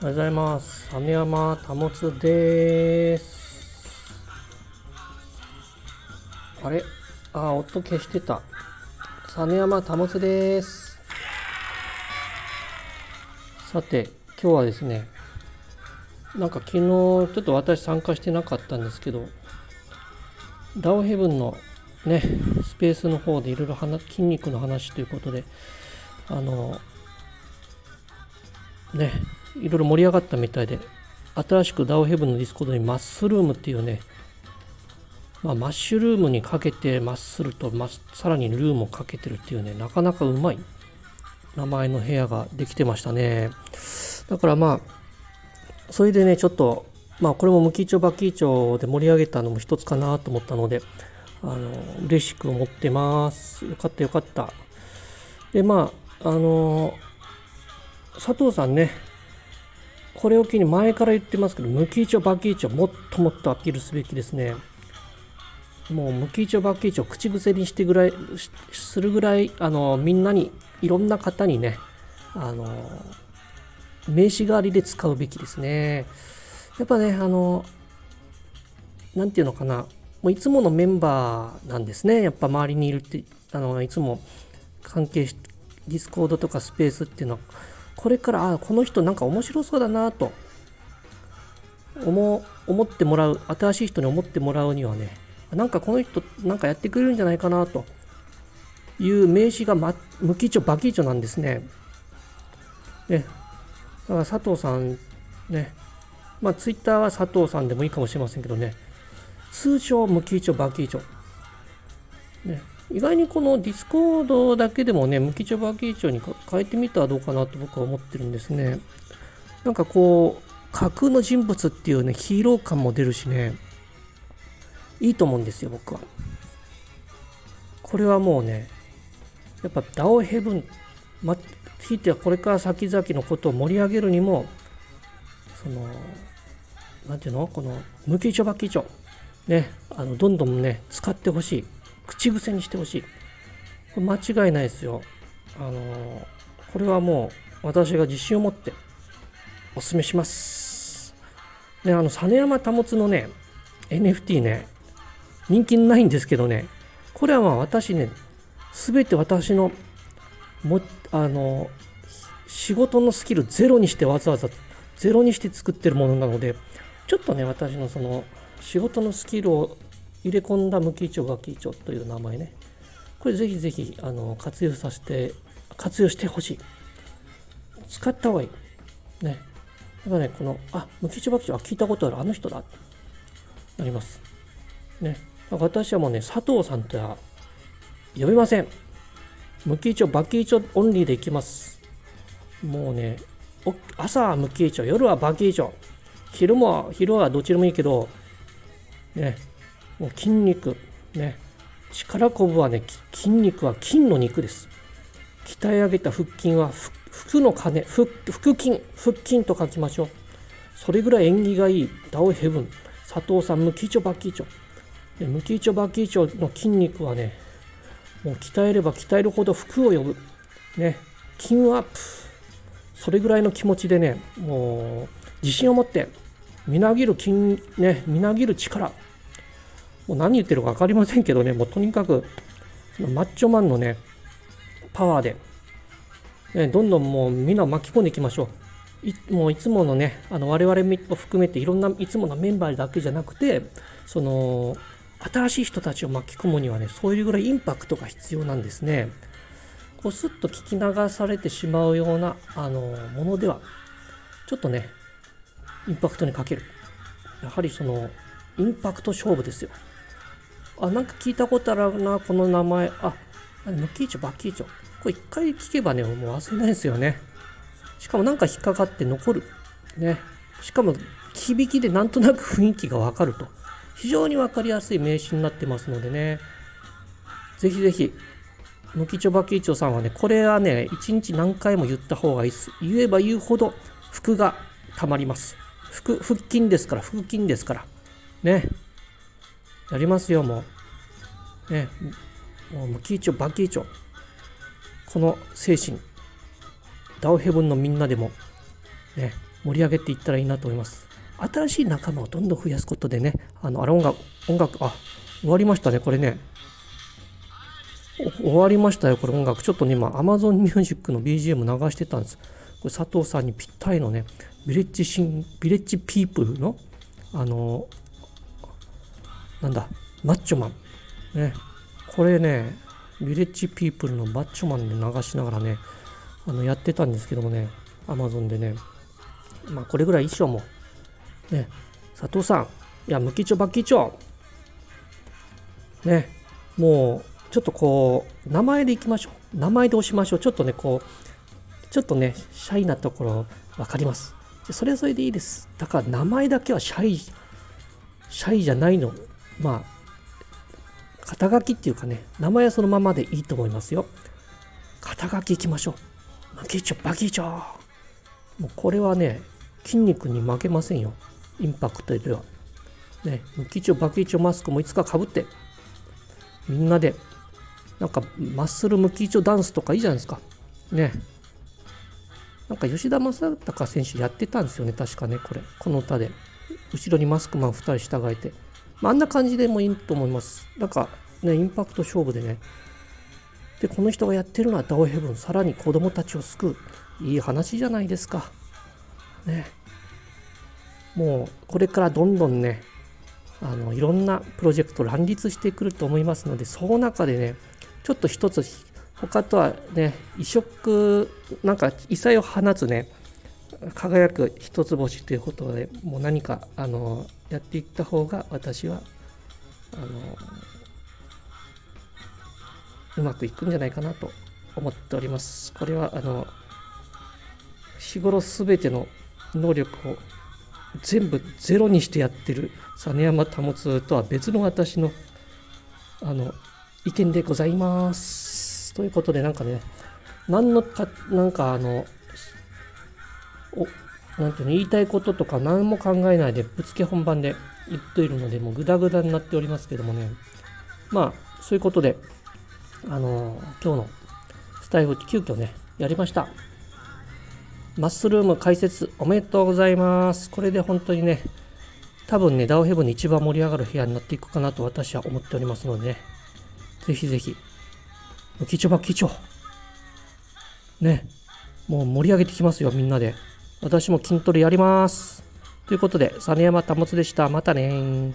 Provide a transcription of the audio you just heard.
おはようございます。実山保です。あれ？あ、音消してた。実山保です。さて、今日はですね、なんか昨日ちょっと私参加してなかったんですけど、ダオヘブンのね、スペースの方でいろいろ筋肉の話ということで、あの、ね、いろいろ盛り上がったみたいで、新しくダオヘブンのディスコードにマッスルームっていうね、まあ、マッシュルームにかけてマッスルとマさらにルームをかけてるっていうね、なかなかうまい名前の部屋ができてましたね。だからまあ、それでね、ちょっと、まあこれもムキ長バキ長で盛り上げたのも一つかなと思ったので、あの、嬉しく思ってます。よかったよかった。で、まあ、あの、佐藤さんね、これを機に前から言ってますけど、無期町バキ町もっともっとアピールすべきですね。もう無期町バキ町口癖にしてぐらいするぐらいあのみんなにいろんな方にねあの名刺代わりで使うべきですね。やっぱねあのなんていうのかな。もういつものメンバーなんですね。やっぱ周りにいるってあのいつも関係しディスコードとかスペースっていうのは。これからあこの人なんか面白そうだなと思思ってもらう新しい人に思ってもらうにはねなんかこの人なんかやってくれるんじゃないかなという名詞が、ま、ムキ長、バキ長なんですね。ね。だから佐藤さんね、まあツイッターは佐藤さんでもいいかもしれませんけどね、通称ムキ長、バキ長。ね。意外にこのディスコードだけでもね、ムキ長、バキ長に変えてみたらどうかなと僕は思ってるんですね。なんかこう、架空の人物っていうね、ヒーロー感も出るしね、いいと思うんですよ、僕は。これはもうね、やっぱダオヘブン、ま、ひいてはこれから先々のことを盛り上げるにも、その、なんていうの？この、無期帳バキ帳、ね、あの、どんどんね、使ってほしい。口癖にしてほしい。これ間違いないですよ。あの、これはもう、私が自信を持って、お勧めします。ね、あの、実山保のね、NFT ね、人気ないんですけどね、これはまあ私ね、すべて私のもあの仕事のスキルゼロにしてわざわざゼロにして作ってるものなので、ちょっとね、私のその仕事のスキルを入れ込んだ無期長ガキ長という名前ね、これぜひぜひあの活用させて、活用してほしい。使った方がいい。ね。やっぱね、この、あ、無期長ガキ長、あ、聞いたことある、あの人だ。なります。ね。私はもうね、佐藤さんとは呼びません。無期長、バキ長オンリーでいきます。もうね、朝は無期長、夜はバキ長。昼も、昼はどっちでもいいけど、ね、もう筋肉、ね、力こぶはね、筋肉は筋の肉です。鍛え上げた腹筋は腹の金、腹筋、腹筋と書きましょう。それぐらい縁起がいいダオヘブン、佐藤さん、無期長、バキ長。無期長、バキ長の筋肉はね、もう鍛えれば鍛えるほど服を呼ぶ。ね、筋アップ。それぐらいの気持ちでね、もう自信を持って、みなぎる筋、ね、みなぎる力。もう何言ってるか分かりませんけどね、もうとにかく、マッチョマンのね、パワーで、ね、どんどんもうみんな巻き込んでいきましょう。いもういつものね、あの我々も含めていろんないつものメンバーだけじゃなくて、その新しい人たちを巻き込むにはね、そういうぐらいインパクトが必要なんですね。こうスッと聞き流されてしまうようなあのものでは、ちょっとね、インパクトにかける。やはりその、インパクト勝負ですよ。あ、なんか聞いたことあるな、この名前。あ、ムキーチョ、バッキーチョ。これ一回聞けばね、もう忘れないですよね。しかもなんか引っかかって残る。ね。しかも、響きでなんとなく雰囲気がわかると。非常に分かりやすい名詞になってますのでね、ぜひぜひ、ムキチョバキチョさんはね、これはね、一日何回も言った方がいいです。言えば言うほど服がたまります。腹腹筋ですから、腹筋ですから。ね。やりますよ、もう。ね。もうムキチョバキチョ。この精神、ダオヘブンのみんなでも、ね、盛り上げていったらいいなと思います。新しい仲間をどんどん増やすことでね、あの、あれ音楽、音楽、あ、終わりましたね、これね。終わりましたよ、これ音楽。ちょっとね、今、Amazon Music の BGM 流してたんです。これ佐藤さんにぴったりのね、ビレッジシン、ビレッジピープルの、あの、なんだ、マッチョマン。ね、これね、ビレッジピープルのマッチョマンで流しながらね、あのやってたんですけどもね、アマゾンでね、まあこれぐらい衣装も、ね、佐藤さん、いや、無期長、バッキー長、ね、もう、ちょっとこう、名前でいきましょう。名前で押しましょう。ちょっとね、こう、ちょっとね、シャイなところ分かります。それはそれでいいです。だから名前だけはシャイ、シャイじゃないの。まあ、肩書きっていうかね、名前はそのままでいいと思いますよ。肩書きいきましょう。マキチョ、バキチョ。もうこれはね、筋肉に負けませんよ。インパクトでは。ね、ムキチョ、バキチョマスクもいつかかぶって、みんなで、なんかマッスルムキチョダンスとかいいじゃないですか。ね。なんか吉田正尚選手やってたんですよね、確かね、これ。この歌で。後ろにマスクマン2人従えて。まあ、あんな感じでもいいと思います。なんかね、インパクト勝負でね。で、この人がやってるのはダオヘブン、さらに子供たちを救う。いい話じゃないですか。ね。もう、これからどんどんね、あの、いろんなプロジェクト乱立してくると思いますので、その中でね、ちょっと一つ、他とはね、異色、なんか異彩を放つね、輝く一つ星ということでもう何かあのやっていった方が私はあのうまくいくんじゃないかなと思っております。これはあの日頃すべての能力を全部ゼロにしてやってる実山保とは別の私のあの意見でございます。ということでなんかね何のかなんかあのおなんていうの言いたいこととか何も考えないでぶつけ本番で言っているのでもうグダグダになっておりますけどもね。まあそういうことであの今日のスタイル急遽ねやりました。マッスルーム解説おめでとうございます。これで本当にね多分ねダウヘブンに一番盛り上がる部屋になっていくかなと私は思っておりますのでね。ぜひぜひ貴重ば貴重ね。もう盛り上げてきますよみんなで。私も筋トレやります。ということで、実山保でした。またね